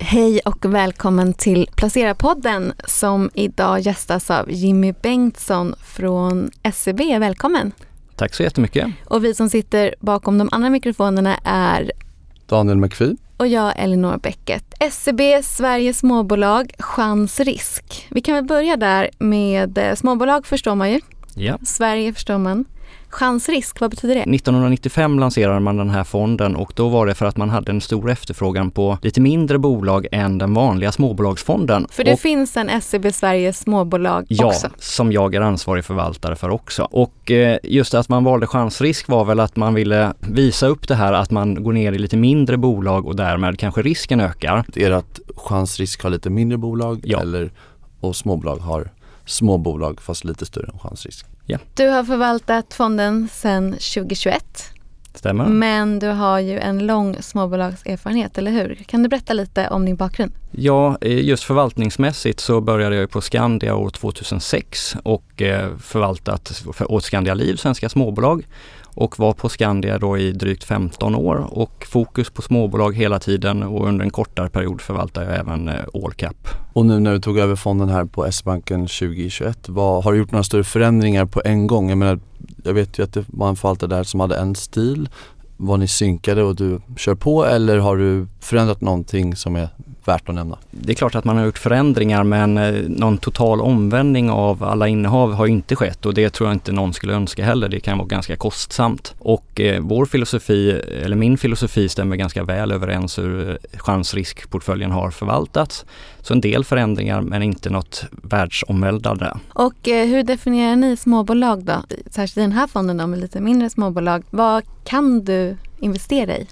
Hej och välkommen till Placera-podden som idag gästas av Jimmy Bengtsson från SEB. Välkommen! Tack så jättemycket. Och vi som sitter bakom de andra mikrofonerna är Daniel McPhee. och jag Elinor Bäcket. SEB, Sveriges småbolag, chans risk. Vi kan väl börja där med eh, småbolag förstår man ju. Ja. Sverige förstår man. Chansrisk, vad betyder det? 1995 lanserade man den här fonden och då var det för att man hade en stor efterfrågan på lite mindre bolag än den vanliga småbolagsfonden. För det och, finns en SEB Sveriges småbolag Ja, också. som jag är ansvarig förvaltare för också. Och eh, just att man valde chansrisk var väl att man ville visa upp det här att man går ner i lite mindre bolag och därmed kanske risken ökar. Är det att chansrisk har lite mindre bolag Ja. eller och småbolag har små bolag fast lite större än chansrisk? Du har förvaltat fonden sedan 2021. Stämmer? Men du har ju en lång småbolagserfarenhet, eller hur? Kan du berätta lite om din bakgrund? Ja, eh, just förvaltningsmässigt så började jag på Skandia år 2006 och eh, förvaltat för- åt Skandia Liv, svenska småbolag och var på Skandia då i drygt 15 år och fokus på småbolag hela tiden och under en kortare period förvaltar jag även All Allcap. Och nu när du tog över fonden här på S-banken 2021, vad, har du gjort några större förändringar på en gång? Jag menar, jag vet ju att det var en förvaltare där som hade en stil. Var ni synkade och du kör på eller har du förändrat någonting som är värt att nämna? Det är klart att man har gjort förändringar men eh, någon total omvändning av alla innehav har inte skett och det tror jag inte någon skulle önska heller. Det kan vara ganska kostsamt. Och eh, vår filosofi, eller min filosofi stämmer ganska väl överens hur eh, chansriskportföljen har förvaltats. Så en del förändringar men inte något världsomvälvande. Och eh, hur definierar ni småbolag då? Särskilt i den här fonden då med lite mindre småbolag. Vad kan du investera i?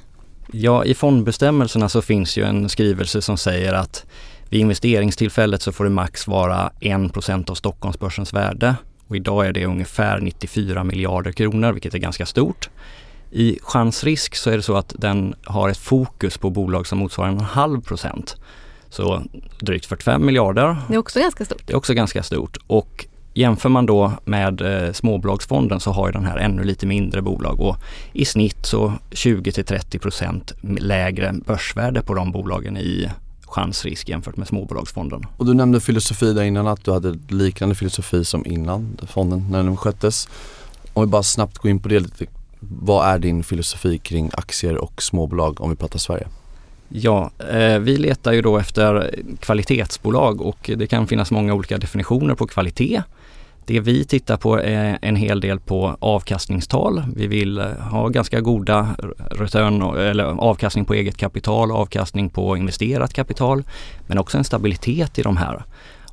Ja, i fondbestämmelserna så finns ju en skrivelse som säger att vid investeringstillfället så får det max vara 1 av Stockholmsbörsens värde. Och idag är det ungefär 94 miljarder kronor, vilket är ganska stort. I chansrisk så är det så att den har ett fokus på bolag som motsvarar en halv procent. Så drygt 45 miljarder Det är också ganska stort. det är också ganska stort och jämför man då med eh, småbolagsfonden så har den här ännu lite mindre bolag och i snitt så 20 till 30 procent lägre börsvärde på de bolagen i chansrisk jämfört med småbolagsfonden. Och du nämnde filosofi där innan att du hade liknande filosofi som innan fonden när den sköttes. Om vi bara snabbt går in på det lite. Vad är din filosofi kring aktier och småbolag om vi pratar Sverige? Ja, eh, vi letar ju då efter kvalitetsbolag och det kan finnas många olika definitioner på kvalitet. Det vi tittar på är en hel del på avkastningstal. Vi vill eh, ha ganska goda return, eller avkastning på eget kapital, avkastning på investerat kapital, men också en stabilitet i de här.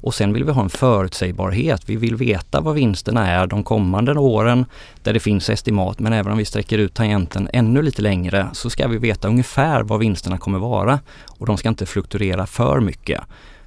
Och sen vill vi ha en förutsägbarhet. Vi vill veta vad vinsterna är de kommande åren där det finns estimat. Men även om vi sträcker ut tangenten ännu lite längre så ska vi veta ungefär vad vinsterna kommer vara. Och de ska inte fluktuera för mycket.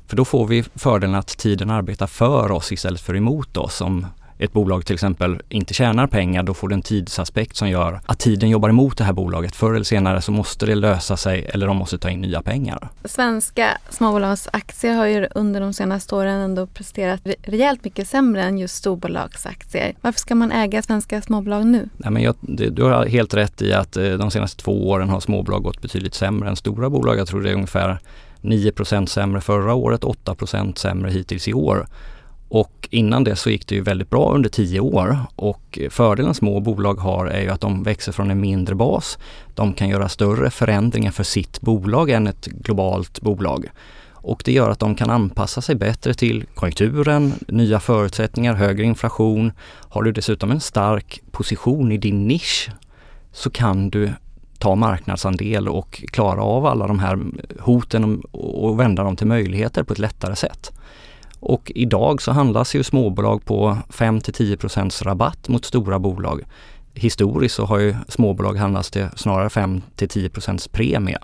För då får vi fördelen att tiden arbetar för oss istället för emot oss. Om ett bolag till exempel inte tjänar pengar, då får det en tidsaspekt som gör att tiden jobbar emot det här bolaget. Förr eller senare så måste det lösa sig eller de måste ta in nya pengar. Svenska småbolagsaktier har ju under de senaste åren ändå presterat re- rejält mycket sämre än just storbolagsaktier. Varför ska man äga svenska småbolag nu? Nej, men jag, du har helt rätt i att eh, de senaste två åren har småbolag gått betydligt sämre än stora bolag. Jag tror det är ungefär 9% sämre förra året, 8% sämre hittills i år. Och innan det så gick det ju väldigt bra under 10 år och fördelen små bolag har är ju att de växer från en mindre bas. De kan göra större förändringar för sitt bolag än ett globalt bolag. Och det gör att de kan anpassa sig bättre till konjunkturen, nya förutsättningar, högre inflation. Har du dessutom en stark position i din nisch så kan du ta marknadsandel och klara av alla de här hoten och vända dem till möjligheter på ett lättare sätt. Och idag så handlas ju småbolag på 5 till 10% rabatt mot stora bolag. Historiskt så har ju småbolag handlats till snarare 5 till 10% premie.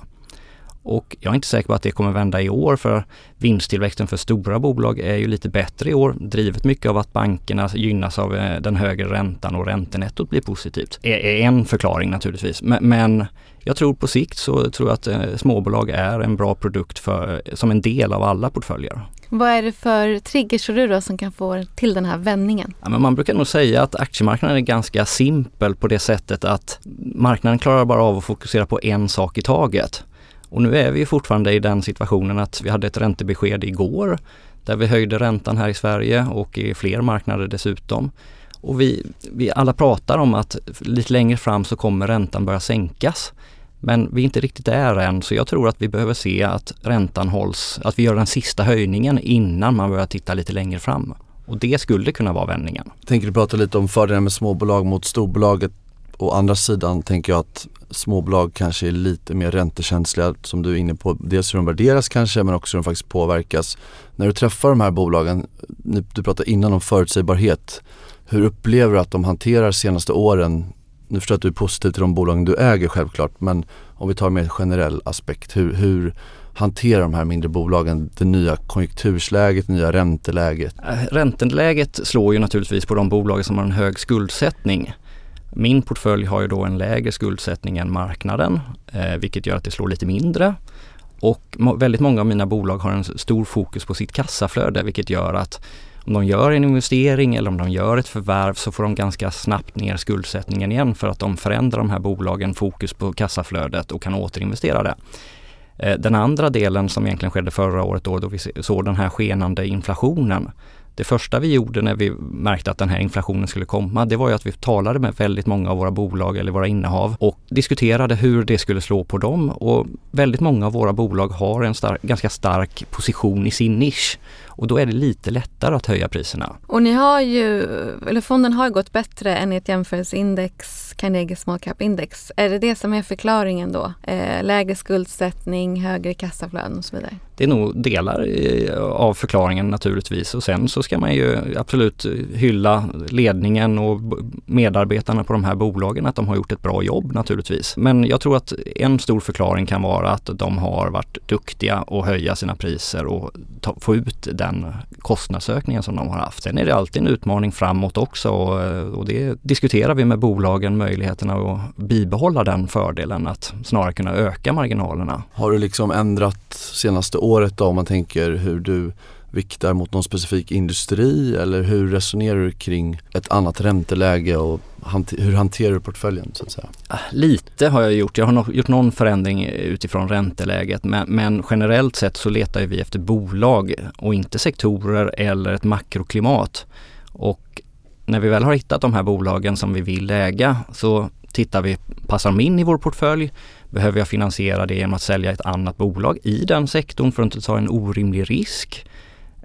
Och jag är inte säker på att det kommer vända i år för vinsttillväxten för stora bolag är ju lite bättre i år. Drivet mycket av att bankerna gynnas av eh, den högre räntan och räntenettot blir positivt. är är en förklaring naturligtvis. Men, jag tror på sikt så tror jag att eh, småbolag är en bra produkt för, som en del av alla portföljer. Vad är det för triggers tror du då som kan få till den här vändningen? Ja, men man brukar nog säga att aktiemarknaden är ganska simpel på det sättet att marknaden klarar bara av att fokusera på en sak i taget. Och nu är vi fortfarande i den situationen att vi hade ett räntebesked igår där vi höjde räntan här i Sverige och i fler marknader dessutom. Och vi, vi alla pratar om att lite längre fram så kommer räntan börja sänkas. Men vi är inte riktigt där än så jag tror att vi behöver se att räntan hålls, att vi gör den sista höjningen innan man börjar titta lite längre fram. Och det skulle kunna vara vändningen. tänker du prata lite om fördelar med småbolag mot storbolaget. Å andra sidan tänker jag att småbolag kanske är lite mer räntekänsliga som du är inne på. Dels hur de värderas kanske men också hur de faktiskt påverkas. När du träffar de här bolagen, du pratade innan om förutsägbarhet. Hur upplever du att de hanterar senaste åren? Nu förstår jag att du är positiv till de bolagen du äger självklart men om vi tar en mer generell aspekt. Hur, hur hanterar de här mindre bolagen det nya konjunktursläget, det nya ränteläget? Äh, ränteläget slår ju naturligtvis på de bolag som har en hög skuldsättning. Min portfölj har ju då en lägre skuldsättning än marknaden eh, vilket gör att det slår lite mindre. Och väldigt många av mina bolag har en stor fokus på sitt kassaflöde vilket gör att om de gör en investering eller om de gör ett förvärv så får de ganska snabbt ner skuldsättningen igen för att de förändrar de här bolagen fokus på kassaflödet och kan återinvestera det. Eh, den andra delen som egentligen skedde förra året då, då vi såg den här skenande inflationen det första vi gjorde när vi märkte att den här inflationen skulle komma, det var ju att vi talade med väldigt många av våra bolag eller våra innehav och diskuterade hur det skulle slå på dem. Och väldigt många av våra bolag har en stark, ganska stark position i sin nisch och då är det lite lättare att höja priserna. Och ni har ju, eller fonden har gått bättre än ert jämförelseindex Carnegie Small Cap Index. Är det det som är förklaringen då? Eh, lägre skuldsättning, högre kassaflöden och så vidare? Det är nog delar av förklaringen naturligtvis och sen så ska man ju absolut hylla ledningen och medarbetarna på de här bolagen att de har gjort ett bra jobb naturligtvis. Men jag tror att en stor förklaring kan vara att de har varit duktiga att höja sina priser och ta, få ut den kostnadsökningen som de har haft. Sen är det alltid en utmaning framåt också och det diskuterar vi med bolagen möjligheterna att bibehålla den fördelen att snarare kunna öka marginalerna. Har du liksom ändrat senaste året då om man tänker hur du viktar mot någon specifik industri eller hur resonerar du kring ett annat ränteläge och hur hanterar du portföljen så att säga? Ah, lite har jag gjort. Jag har gjort någon förändring utifrån ränteläget men, men generellt sett så letar vi efter bolag och inte sektorer eller ett makroklimat. Och när vi väl har hittat de här bolagen som vi vill äga så tittar vi, passar de in i vår portfölj? Behöver jag finansiera det genom att sälja ett annat bolag i den sektorn för att inte ta en orimlig risk?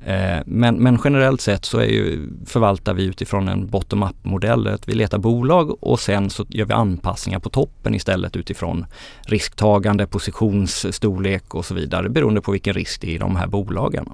Eh, men, men, generellt sett så är ju, förvaltar vi utifrån en bottom-up modell. Att vi letar bolag och sen så gör vi anpassningar på toppen istället utifrån risktagande, positionsstorlek och så vidare beroende på vilken risk det är i de här bolagen.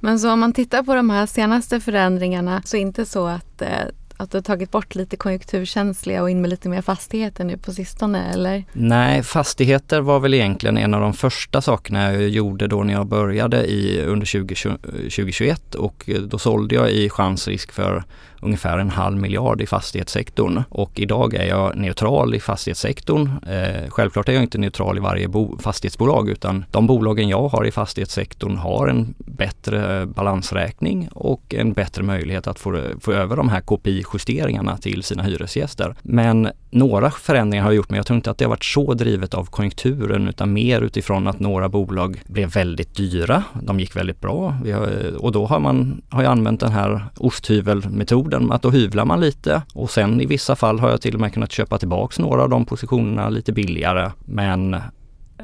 Men så om man tittar på de här senaste förändringarna så är det inte så att eh, att du har tagit bort lite konjunkturkänsliga och in med lite mer fastigheter nu på sistone eller? Nej, fastigheter var väl egentligen en av de första sakerna jag gjorde då när jag började i, under 20, 2021 och då sålde jag i chansrisk för ungefär en halv miljard i fastighetssektorn och idag är jag neutral i fastighetssektorn. Eh, självklart är jag inte neutral i varje bo- fastighetsbolag utan de bolagen jag har i fastighetssektorn har en bättre eh, balansräkning och en bättre möjlighet att få, få över de här KPI-justeringarna till sina hyresgäster. Men några förändringar har jag gjort men jag tror inte att det har varit så drivet av konjunkturen utan mer utifrån att några bolag blev väldigt dyra. De gick väldigt bra har, och då har man har jag använt den här osthyvelmetoden att då hyvlar man lite och sen i vissa fall har jag till och med kunnat köpa tillbaks några av de positionerna lite billigare. Men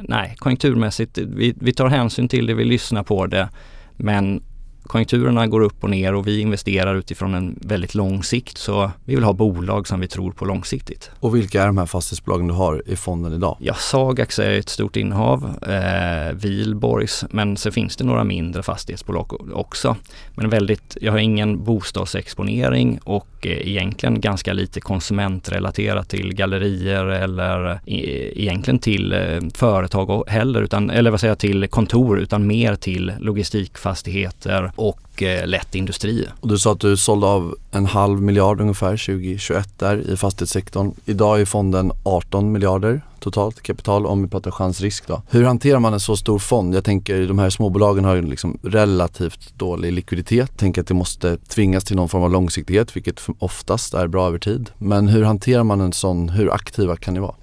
nej, konjunkturmässigt, vi, vi tar hänsyn till det, vi lyssnar på det. Men konjunkturerna går upp och ner och vi investerar utifrån en väldigt lång sikt så vi vill ha bolag som vi tror på långsiktigt. Och vilka är de här fastighetsbolagen du har i fonden idag? Ja, Sagax är ett stort innehav, eh, Vilborgs, men så finns det några mindre fastighetsbolag också. Men väldigt, jag har ingen bostadsexponering och eh, egentligen ganska lite konsumentrelaterat till gallerier eller e egentligen till eh, företag heller, utan, eller vad säger jag, till kontor utan mer till logistikfastigheter och eh, lätt industri. Och du sa att du sålde av en halv miljard ungefär 2021 där i fastighetssektorn. Idag är fonden 18 miljarder totalt kapital om vi pratar chansrisk då. Hur hanterar man en så stor fond? Jag tänker de här småbolagen har ju liksom relativt dålig likviditet. Jag tänker att det måste tvingas till någon form av långsiktighet vilket oftast är bra över tid. Men hur hanterar man en sån, hur aktiva kan ni vara?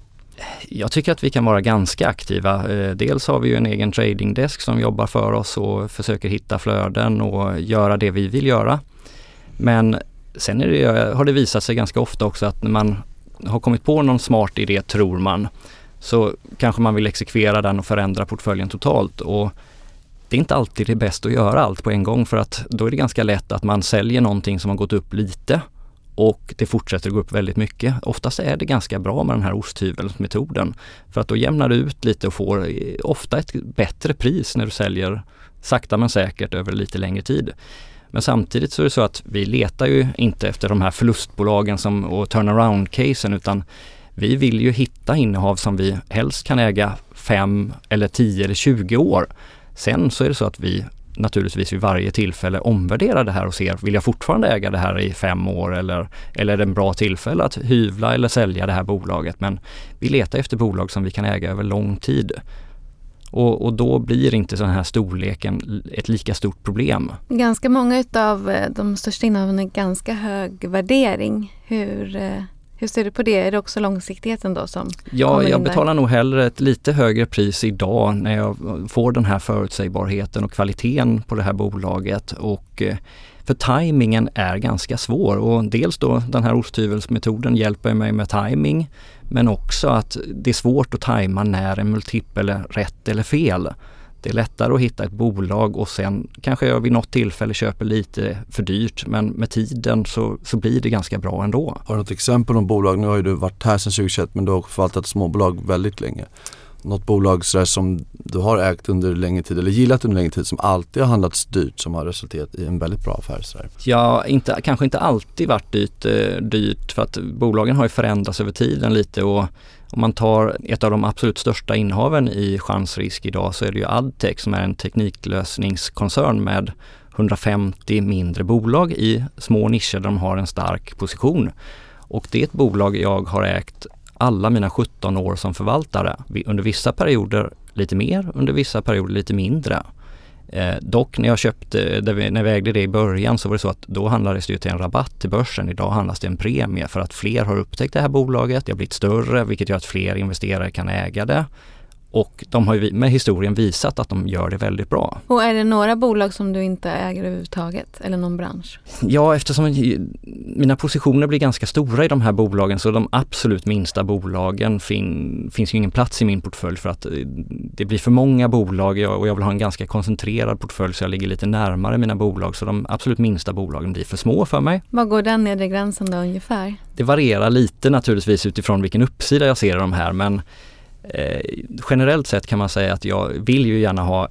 Jag tycker att vi kan vara ganska aktiva. Eh, dels har vi ju en egen tradingdesk som jobbar för oss och försöker hitta flöden och göra det vi vill göra. Men sen det, har det visat sig ganska ofta också att när man har kommit på någon smart idé, tror man, så kanske man vill exekvera den och förändra portföljen totalt. Och det är inte alltid det är bäst att göra allt på en gång för att då är det ganska lätt att man säljer någonting som har gått upp lite och det fortsätter gå upp väldigt mycket. Oftast är det ganska bra med den här osthyvelsmetoden för att då jämnar du ut lite och får eh, ofta ett bättre pris när du säljer sakta men säkert över lite längre tid. Men samtidigt så är det så att vi letar ju inte efter de här förlustbolagen som, och turnaround-casen utan vi vill ju hitta innehav som vi helst kan äga 5 eller 10 eller 20 år. Sen så är det så att vi naturligtvis vid varje tillfälle omvärdera det här och ser, vill jag fortfarande äga det här i fem år eller, eller är det en bra tillfälle att hyvla eller sälja det här bolaget? Men vi letar efter bolag som vi kan äga över lång tid. Och, och då blir inte den här storleken ett lika stort problem. Ganska många av eh, de största innehaven är ganska hög värdering. Hur eh, hur ser du på det? Är det också långsiktigheten då som Ja, jag betalar nog hellre ett lite högre pris idag när jag får den här förutsägbarheten och kvaliteten på det här bolaget. Och, eh, för tajmingen är ganska svår och dels då den här osthyvelsmetoden hjälper mig med timing men också att det är svårt att tajma när en multipel är rätt eller fel. Det är lättare att hitta ett bolag och sen kanske jag vid något tillfälle köper lite för dyrt men med tiden så, så blir det ganska bra ändå. Har du något exempel på bolag? Nu har ju du varit här sedan 2021 men du har förvaltat småbolag väldigt länge. Något bolag sådär som du har ägt under längre tid eller gillat under längre tid som alltid har handlats dyrt som har resulterat i en väldigt bra affär? Sådär. Ja, inte, kanske inte alltid varit dyrt, eh, dyrt för att bolagen har ju förändrats över tiden lite och om man tar ett av de absolut största innehaven i chansrisk idag så är det ju Adtech som är en tekniklösningskoncern med 150 mindre bolag i små nischer där de har en stark position. Och det är ett bolag jag har ägt alla mina 17 år som förvaltare. Under vissa perioder lite mer, under vissa perioder lite mindre. Eh, dock när jag köpte, eh, när vi ägde det i början så var det så att då handlades det ju till en rabatt till börsen. Idag handlas det en premie för att fler har upptäckt det här bolaget. Det har blivit större vilket gör att fler investerare kan äga det. Och de har ju med historien visat att de gör det väldigt bra. Och är det några bolag som du inte äger överhuvudtaget eller någon bransch? Ja, eftersom mina positioner blir ganska stora i de här bolagen så de absolut minsta bolagen fin, finns ju ingen plats i min portfölj för att eh, det blir för många bolag och jag vill ha en ganska koncentrerad portfölj så jag ligger lite närmare mina bolag så de absolut minsta bolagen blir för små för mig. Vad går den nedre gränsen då ungefär? Det varierar lite naturligtvis utifrån vilken uppsida jag ser i de här men Eh, generellt sett kan man säga att jag vill ju gärna ha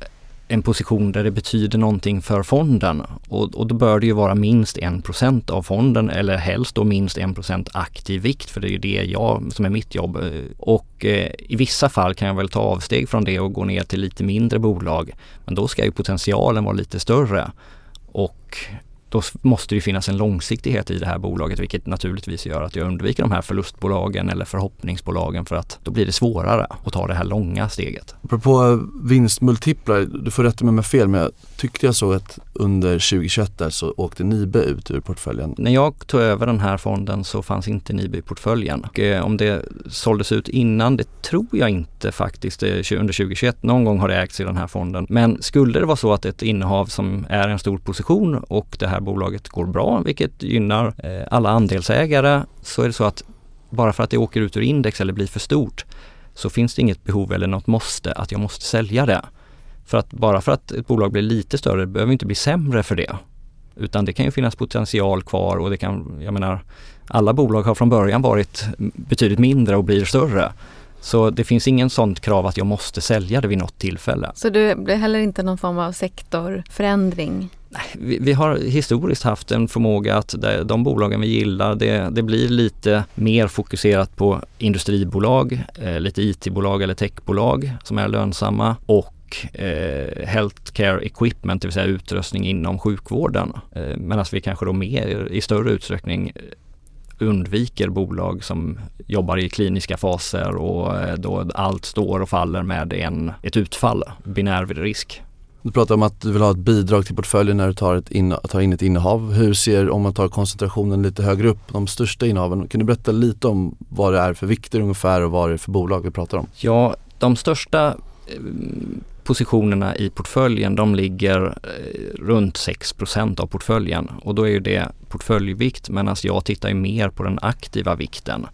en position där det betyder någonting för fonden och, och då bör det ju vara minst 1 av fonden eller helst då minst 1 aktiv vikt för det är ju det jag som är mitt jobb. Eh, och eh, i vissa fall kan jag väl ta avsteg från det och gå ner till lite mindre bolag. Men då ska ju potentialen vara lite större. Och då måste det finnas en långsiktighet i det här bolaget vilket naturligtvis gör att jag undviker de här förlustbolagen eller förhoppningsbolagen för att då blir det svårare att ta det här långa steget. Apropå vinstmultiplar, du får rätta mig om jag fel men jag tyckte jag såg att under 2021 där så åkte Nibe ut ur portföljen. När jag tog över den här fonden så fanns inte Nibe i portföljen. Och, eh, om det såldes ut innan, det tror jag inte faktiskt eh, under 2021. Någon gång har det ägts i den här fonden. Men skulle det vara så att ett innehav som är en stor position och det här bolaget går bra, vilket gynnar eh, alla andelsägare, så är det så att bara för att det åker ut ur index eller blir för stort så finns det inget behov eller något måste att jag måste sälja det. För att bara för att ett bolag blir lite större behöver inte bli sämre för det. Utan det kan ju finnas potential kvar och det kan, jag menar, alla bolag har från början varit betydligt mindre och blir större. Så det finns ingen sånt krav att jag måste sälja det vid något tillfälle. Så det blir heller inte någon form av sektorförändring? Vi, vi, har historiskt haft en förmåga att de bolagen vi gillar, det, det blir lite mer fokuserat på industribolag, eh, lite IT-bolag eller techbolag som är lönsamma och eh, healthcare equipment, det vill säga utrustning inom sjukvården. Eh, Medan vi kanske då mer i större utsträckning undviker bolag som jobbar i kliniska faser och eh, då allt står och faller med en, ett utfall, binär risk. Du pratar om att du vill ha ett bidrag till portföljen när du tar, ett in, tar in ett innehav. Hur ser, om man tar koncentrationen lite högre upp, de största innehaven, kan du berätta lite om vad det är för vikter ungefär och vad det är för bolag vi pratar om? Ja, de största eh, positionerna i portföljen de ligger eh, runt 6% av portföljen och då är ju det portföljvikt medan jag tittar ju mer på den aktiva vikten.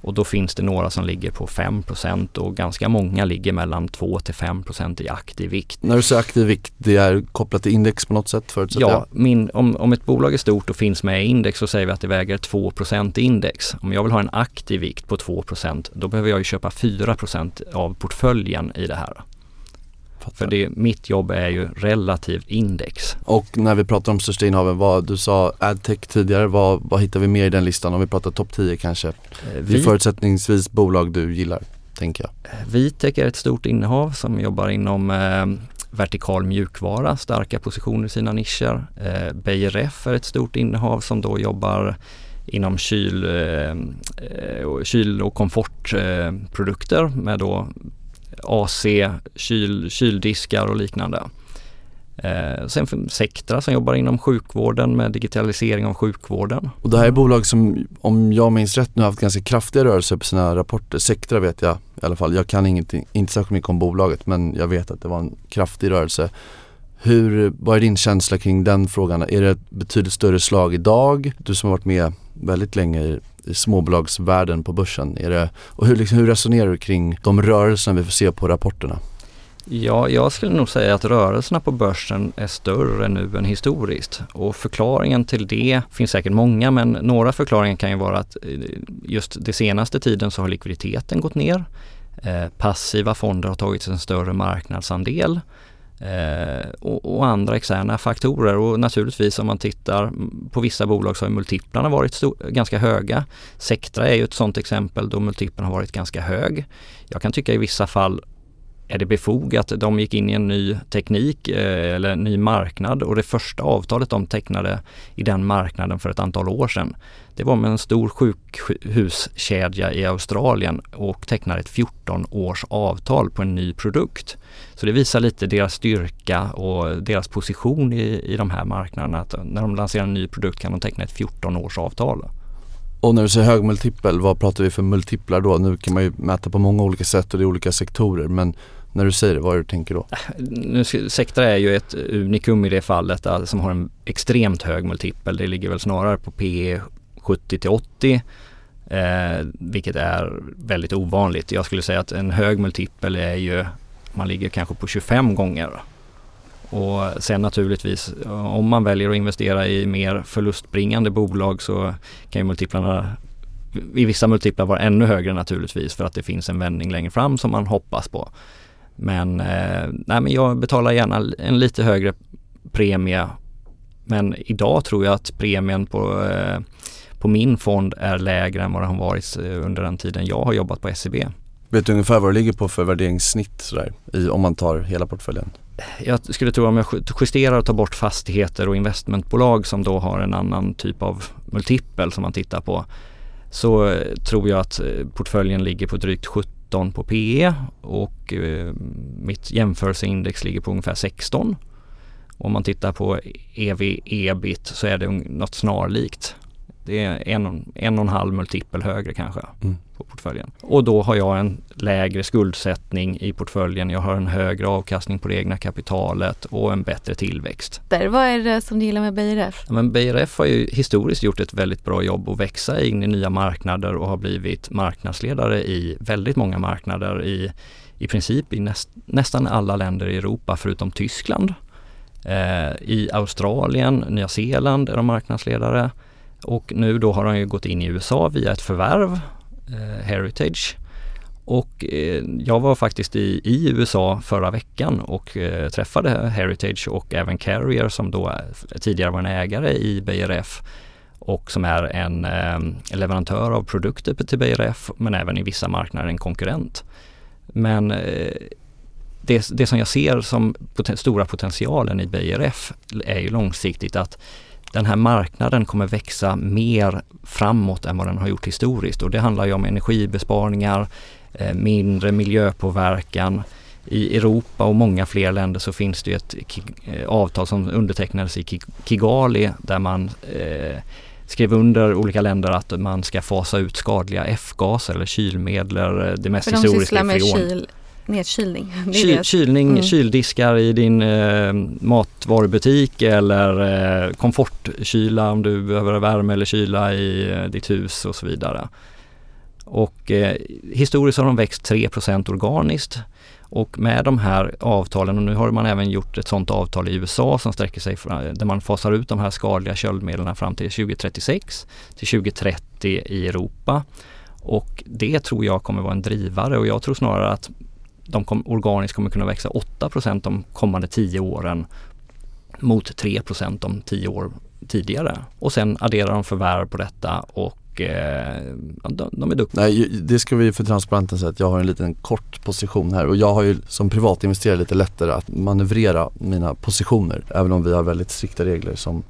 Och då finns det några som ligger på 5% och ganska många ligger mellan 2 till 5% i aktiv vikt. När du säger aktiv vikt, det är kopplat till index på något sätt förutsätter Ja, min, om, om ett bolag är stort och finns med i index så säger vi att det väger 2 i index. Om jag vill ha en aktiv vikt på 2% då behöver jag ju köpa 4% av portföljen i det här. Fattar. För det, mitt jobb är ju relativt index. Och när vi pratar om innehaven, vad, du sa adtech tidigare, vad, vad hittar vi mer i den listan? Om vi pratar topp 10 kanske? Eh, det är förutsättningsvis bolag du gillar, tänker jag. Eh, Vitec är ett stort innehav som jobbar inom eh, vertikal mjukvara, starka positioner i sina nischer. Eh, BRF är ett stort innehav som då jobbar inom kyl, eh, eh kyl och komfortprodukter med då AC, kyl, kyldiskar och liknande. Eh, sen Sectra som jobbar inom sjukvården med digitalisering av sjukvården. Och det här är bolag som, om jag minns rätt, nu har haft ganska kraftiga rörelser på sina rapporter. Sectra vet jag i alla fall. Jag kan ingenting, inte särskilt mycket om bolaget men jag vet att det var en kraftig rörelse. Hur, vad är din känsla kring den frågan? Är det ett betydligt större slag idag? Du som har varit med väldigt länge i småbolagsvärlden på börsen? Är det, och hur, liksom, hur resonerar du kring de rörelserna vi får se på rapporterna? Ja, jag skulle nog säga att rörelserna på börsen är större nu än historiskt och förklaringen till det finns säkert många men några förklaringar kan ju vara att eh, just den senaste tiden så har likviditeten gått ner. Eh, passiva fonder har tagit en större marknadsandel Eh, och, och, andra externa faktorer och naturligtvis om man tittar på vissa bolag så har multiplarna varit ganska höga. Sectra är ju ett sådant exempel då multiplarna har varit ganska hög. Jag kan tycka i vissa fall är det befogat. De gick in i en ny teknik eh, eller en ny marknad och det första avtalet de tecknade i den marknaden för ett antal år sedan det var med en stor sjukhuskedja i Australien och tecknade ett 14 års avtal på en ny produkt. Så det visar lite deras styrka och deras position i, i de här marknaderna. Att när de lanserar en ny produkt kan de teckna ett 14 års avtal. Och när du säger hög multipel, vad pratar vi för multiplar då? Nu kan man ju mäta på många olika sätt och det är olika sektorer men när du säger det, vad är det du tänker då? Nu, Sectra är ju ett unikum i det fallet eh, som har en extremt hög multipel. Det ligger väl snarare på P 70 till 80 eh, vilket är väldigt ovanligt. Jag skulle säga att en hög multipel är ju, man ligger kanske på 25 gånger. Och sen naturligtvis eh, om man väljer att investera i mer förlustbringande bolag så kan ju multiplarna i vissa multiplar vara ännu högre naturligtvis för att det finns en vändning längre fram som man hoppas på. Men, eh, nej, men jag betalar gärna en lite högre premie men idag tror jag att premien på eh, på min fond är lägre än vad den har varit eh, under den tiden jag har jobbat på SEB. Vet du ungefär vad det ligger på för värderingssnitt sådär, i, om man tar hela portföljen? Jag skulle tro om jag justerar och tar bort fastigheter och investmentbolag som då har en annan typ av multipel som man tittar på så eh, tror jag att eh, portföljen ligger på drygt 19 på PE och eh, mitt jämförelseindex ligger på ungefär 16. Om man tittar på EV ebit så är det något snarlikt. Det är en, en och en halv multipel högre kanske mm. på portföljen. Och då har jag en lägre skuldsättning i portföljen. Jag har en högre avkastning på det egna kapitalet och en bättre tillväxt. Där, vad är det som du gillar med BRF? Ja, men BRF har ju historiskt gjort ett väldigt bra jobb att växa in i nya marknader och har blivit marknadsledare i väldigt många marknader i, i princip i näst, nästan alla länder i Europa förutom Tyskland. Eh, I Australien, Nya Zeeland är de marknadsledare. Och nu då har han ju gått in i USA via ett förvärv, eh, Heritage. Och eh, jag var faktiskt i, i, USA förra veckan och eh, träffade Heritage och även Carrier som då eh, tidigare var en ägare i BRF och som är en eh, leverantör av produkter till BRF men även i vissa marknader en konkurrent. Men eh, det, det som jag ser som poten stora potentialen i BRF är ju långsiktigt att den här marknaden kommer växa mer framåt än vad den har gjort historiskt. Och det handlar ju om energibesparingar, eh, mindre miljöpåverkan, i Europa och många fler länder så finns det ett eh, avtal som undertecknades i Kigali där man eh, skrev under olika länder att man ska fasa ut skadliga F-gaser eller kylmedel, det mest För historiska de sysslar med kyl, nedkylning. Kyl, kylning, mm. kyldiskar i din eh, matvarubutik eller eh, komfortkyla om du behöver värme eller kyla i eh, ditt hus och så vidare. Och eh, historiskt har de växt 3% organiskt och med de här avtalen, och nu har man även gjort ett sådant avtal i USA som sträcker sig fram, där man fasar ut de här skadliga köldmedlen fram till 2036 till 2030 i Europa. Och det tror jag kommer vara en drivare och jag tror snarare att de kom, organiskt kommer kunna växa 8% de kommande 10 åren mot 3% de 10 år tidigare. Och sen adderar de förvärv på detta och och eh, de, de, är duktiga. Nej, det ska vi för transparenten säga att jag har en liten kort position här och jag har ju som privatinvesterare lite lättare att manövrera mina positioner även om vi har väldigt strikta regler som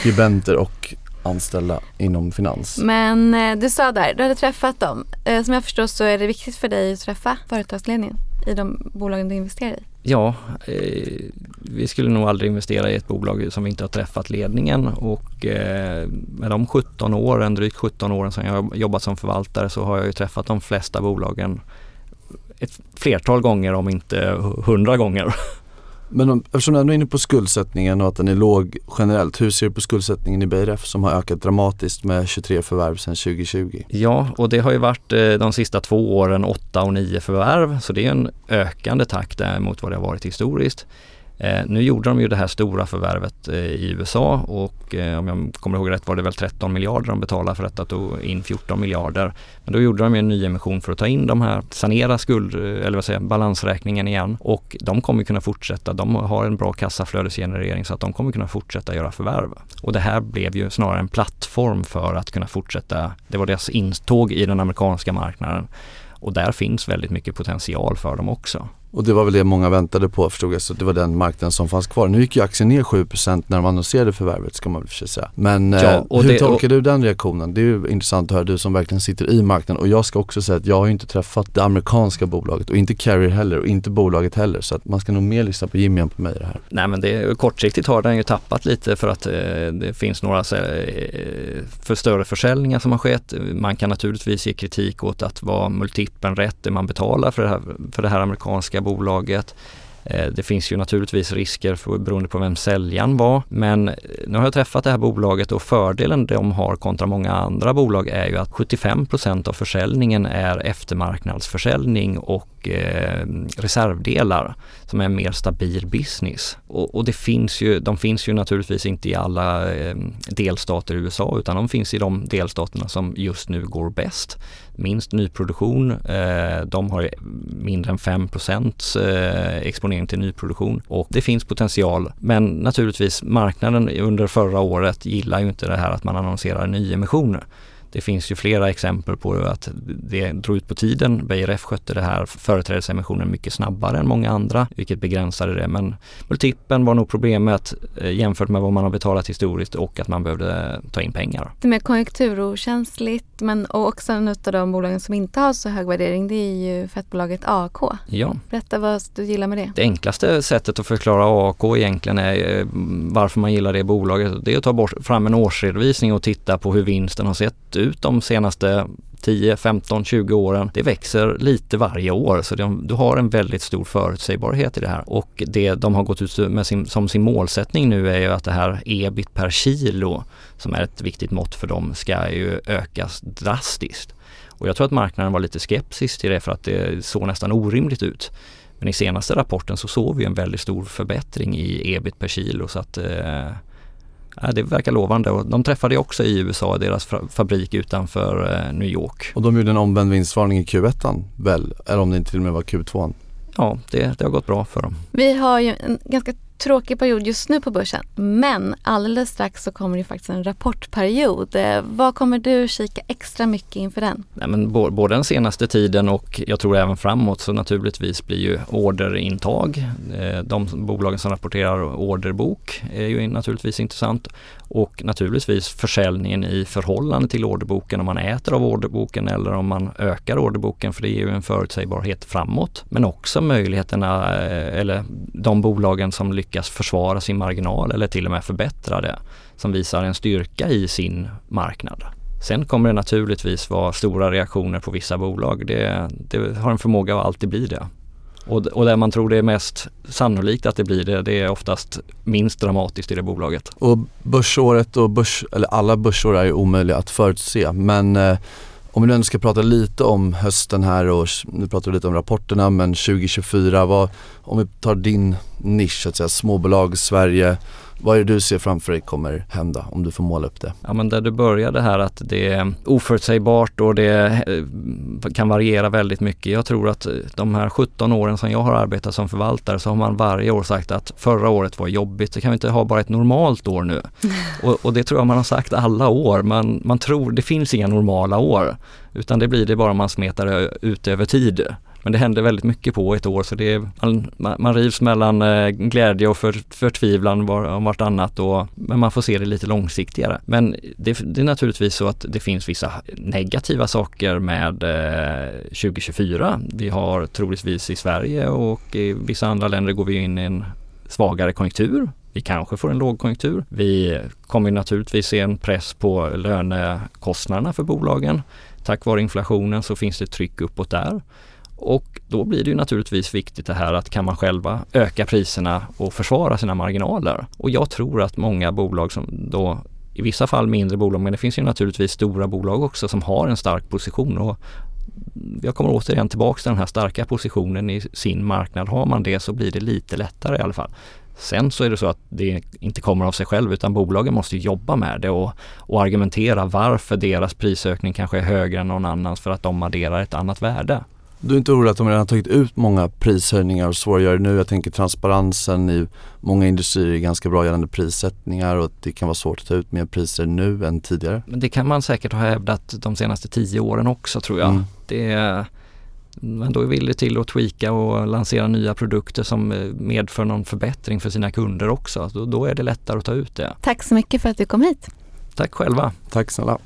skribenter och anställda inom finans. Men eh, du sa där, du hade träffat dem. Eh, som jag förstår så är det viktigt för dig att träffa företagsledningen i de bolagen du investerar i. Ja, eh, vi skulle nog aldrig investera i ett bolag som vi inte har träffat ledningen och eh, med de 17 åren, drygt 17 åren som jag har jobbat som förvaltare så har jag ju träffat de flesta bolagen ett flertal gånger om inte hundra gånger. Men om, eftersom du ändå är inne på skuldsättningen och att den är låg generellt, hur ser du på skuldsättningen i BRF som har ökat dramatiskt med 23 förvärv sedan 2020? Ja, och det har ju varit eh, de sista två åren 8 och 9 förvärv, så det är en ökande takt mot vad det har varit historiskt. Eh, nu gjorde de ju det här stora förvärvet eh, i USA och eh, om jag kommer ihåg rätt var det väl 13 miljarder de betalade för detta, tog in 14 miljarder. Men då gjorde de en ny emission för att ta in de här, sanera skuld, eh, eller vad säger balansräkningen igen och de kommer kunna fortsätta. De har en bra kassaflödesgenerering så att de kommer kunna fortsätta göra förvärv. Och det här blev ju snarare en plattform för att kunna fortsätta. Det var deras intåg i den amerikanska marknaden och där finns väldigt mycket potential för dem också. Och det var väl det många väntade på förstod jag, så det var den marknaden som fanns kvar. Nu gick ju aktien ner 7% när de annonserade förvärvet ska man väl för säga. Men ja, eh, hur det, tolkar du den reaktionen? Det är ju intressant att höra, du som verkligen sitter i marknaden. Och jag ska också säga att jag har ju inte träffat det amerikanska bolaget och inte Carrier heller och inte bolaget heller. Så att man ska nog mer lyssna på Jimmy än på mig det här. Nej men det, kortsiktigt har den ju tappat lite för att eh, det finns några eh, för större försäljningar som har skett. Man kan naturligtvis ge kritik åt att vara multipeln rätt det man betalar för det här, för det här amerikanska bolaget. Eh, det finns ju naturligtvis risker för, beroende på vem säljaren var. Men eh, nu har jag träffat det här bolaget och fördelen de har kontra många andra bolag är ju att 75% av försäljningen är eftermarknadsförsäljning och eh, reservdelar med en mer stabil business. Och, och, det finns ju, de finns ju naturligtvis inte i alla eh, delstater i USA utan de finns i de delstaterna som just nu går bäst minst nyproduktion. Eh, de har mindre än 5 eh, exponering till nyproduktion och det finns potential. Men naturligtvis marknaden under förra året gillar ju inte det här att man annonserar nyemissioner. Det finns ju flera exempel på att det drog ut på tiden. Beijer F skötte det här företrädesemissionen mycket snabbare än många andra, vilket begränsade det. Men multipeln var nog problemet eh, jämfört med vad man har betalat historiskt och att man behövde ta in pengar. Det är mer konjunkturokänsligt men och också en av de bolagen som inte har så hög värdering det är ju fettbolaget AK. Ja. Berätta vad du gillar med det. Det enklaste sättet att förklara AK egentligen är eh, varför man gillar det bolaget. Det är att ta bort, fram en årsredovisning och titta på hur vinsten har sett ut de senaste 10, 15, 20 åren. Det växer lite varje år så de, du har en väldigt stor förutsägbarhet i det här. Och det de har gått ut med sin, som sin målsättning nu är ju att det här ebit per kilo som är ett viktigt mått för dem ska ju ökas drastiskt. Och jag tror att marknaden var lite skeptisk till det för att det såg nästan orimligt ut. Men i senaste rapporten så såg vi en väldigt stor förbättring i ebit per kilo så att eh, Ja, det verkar lovande och de träffade också i USA, deras fabrik utanför eh, New York. Och de gjorde en omvänd vinstvarning i Q1 väl? Eller om det inte till och med var Q2? Ja, det, det har gått bra för dem. Vi har ju en ganska tråkig period just nu på börsen. Men alldeles strax så kommer det faktiskt en rapportperiod. Eh, vad kommer du kika extra mycket inför den? Nej, men både den senaste tiden och jag tror även framåt så naturligtvis blir ju orderintag. Eh, de bolagen som rapporterar orderbok är ju naturligtvis intressant och naturligtvis försäljningen i förhållande till orderboken om man äter av orderboken eller om man ökar orderboken för det ger ju en förutsägbarhet framåt. Men också möjligheterna eh, eller de bolagen som lyckas försvara sin marginal eller till och med förbättra det som visar en styrka i sin marknad. Sen kommer det naturligtvis vara stora reaktioner på vissa bolag. Det, det har en förmåga att alltid bli det. Och, och där man tror det är mest sannolikt att det blir det, det är oftast minst dramatiskt i det bolaget. Och börsåret och börs, eller alla börsår är ju omöjliga att förutse men eh, om vi nu ändå ska prata lite om hösten här och nu pratar vi lite om rapporterna men 2024, vad, om vi tar din nisch så att säga, småbolag, Sverige, vad är det du ser framför dig kommer hända om du får måla upp det? Ja men där du började här att det är oförutsägbart och det eh, kan variera väldigt mycket. Jag tror att de här 17 åren som jag har arbetat som förvaltare så har man varje år sagt att förra året var jobbigt, det kan vi inte ha bara ett normalt år nu. Och, och det tror jag man har sagt alla år. Man, man tror, det finns inga normala år utan det blir det bara man smetar ut över tid. Men det händer väldigt mycket på ett år så det är, man, man rivs mellan eh, glädje och för, förtvivlan var, om vartannat och, men man får se det lite långsiktigare. Men det, det, är naturligtvis så att det finns vissa negativa saker med eh, 2024. Vi har troligtvis i Sverige och i vissa andra länder går vi in i en svagare konjunktur. Vi kanske får en lågkonjunktur. Vi kommer naturligtvis se en press på lönekostnaderna för bolagen. Tack vare inflationen så finns det tryck uppåt där. Och då blir det ju naturligtvis viktigt det här att kan man själva öka priserna och försvara sina marginaler. Och jag tror att många bolag som då i vissa fall mindre bolag men det finns ju naturligtvis stora bolag också som har en stark position och jag kommer återigen tillbaks till den här starka positionen i sin marknad. Har man det så blir det lite lättare i alla fall. Sen så är det så att det inte kommer av sig själv utan bolagen måste jobba med det och, och argumentera varför deras prisökning kanske är högre än någon annans för att de adderar ett annat värde. Du är inte orolig att de redan har tagit ut många prishöjningar och svårare att göra det nu? Jag tänker transparensen i många industrier är ganska bra gällande prissättningar och att det kan vara svårt att ta ut mer priser nu än tidigare. Men det kan man säkert ha hävdat de senaste tio åren också tror jag. Mm. Det men då är villig till att tweaka och lansera nya produkter som eh, medför någon förbättring för sina kunder också. Då, då är det lättare att ta ut det. Tack så mycket för att du kom hit. Tack själva. Tack snälla.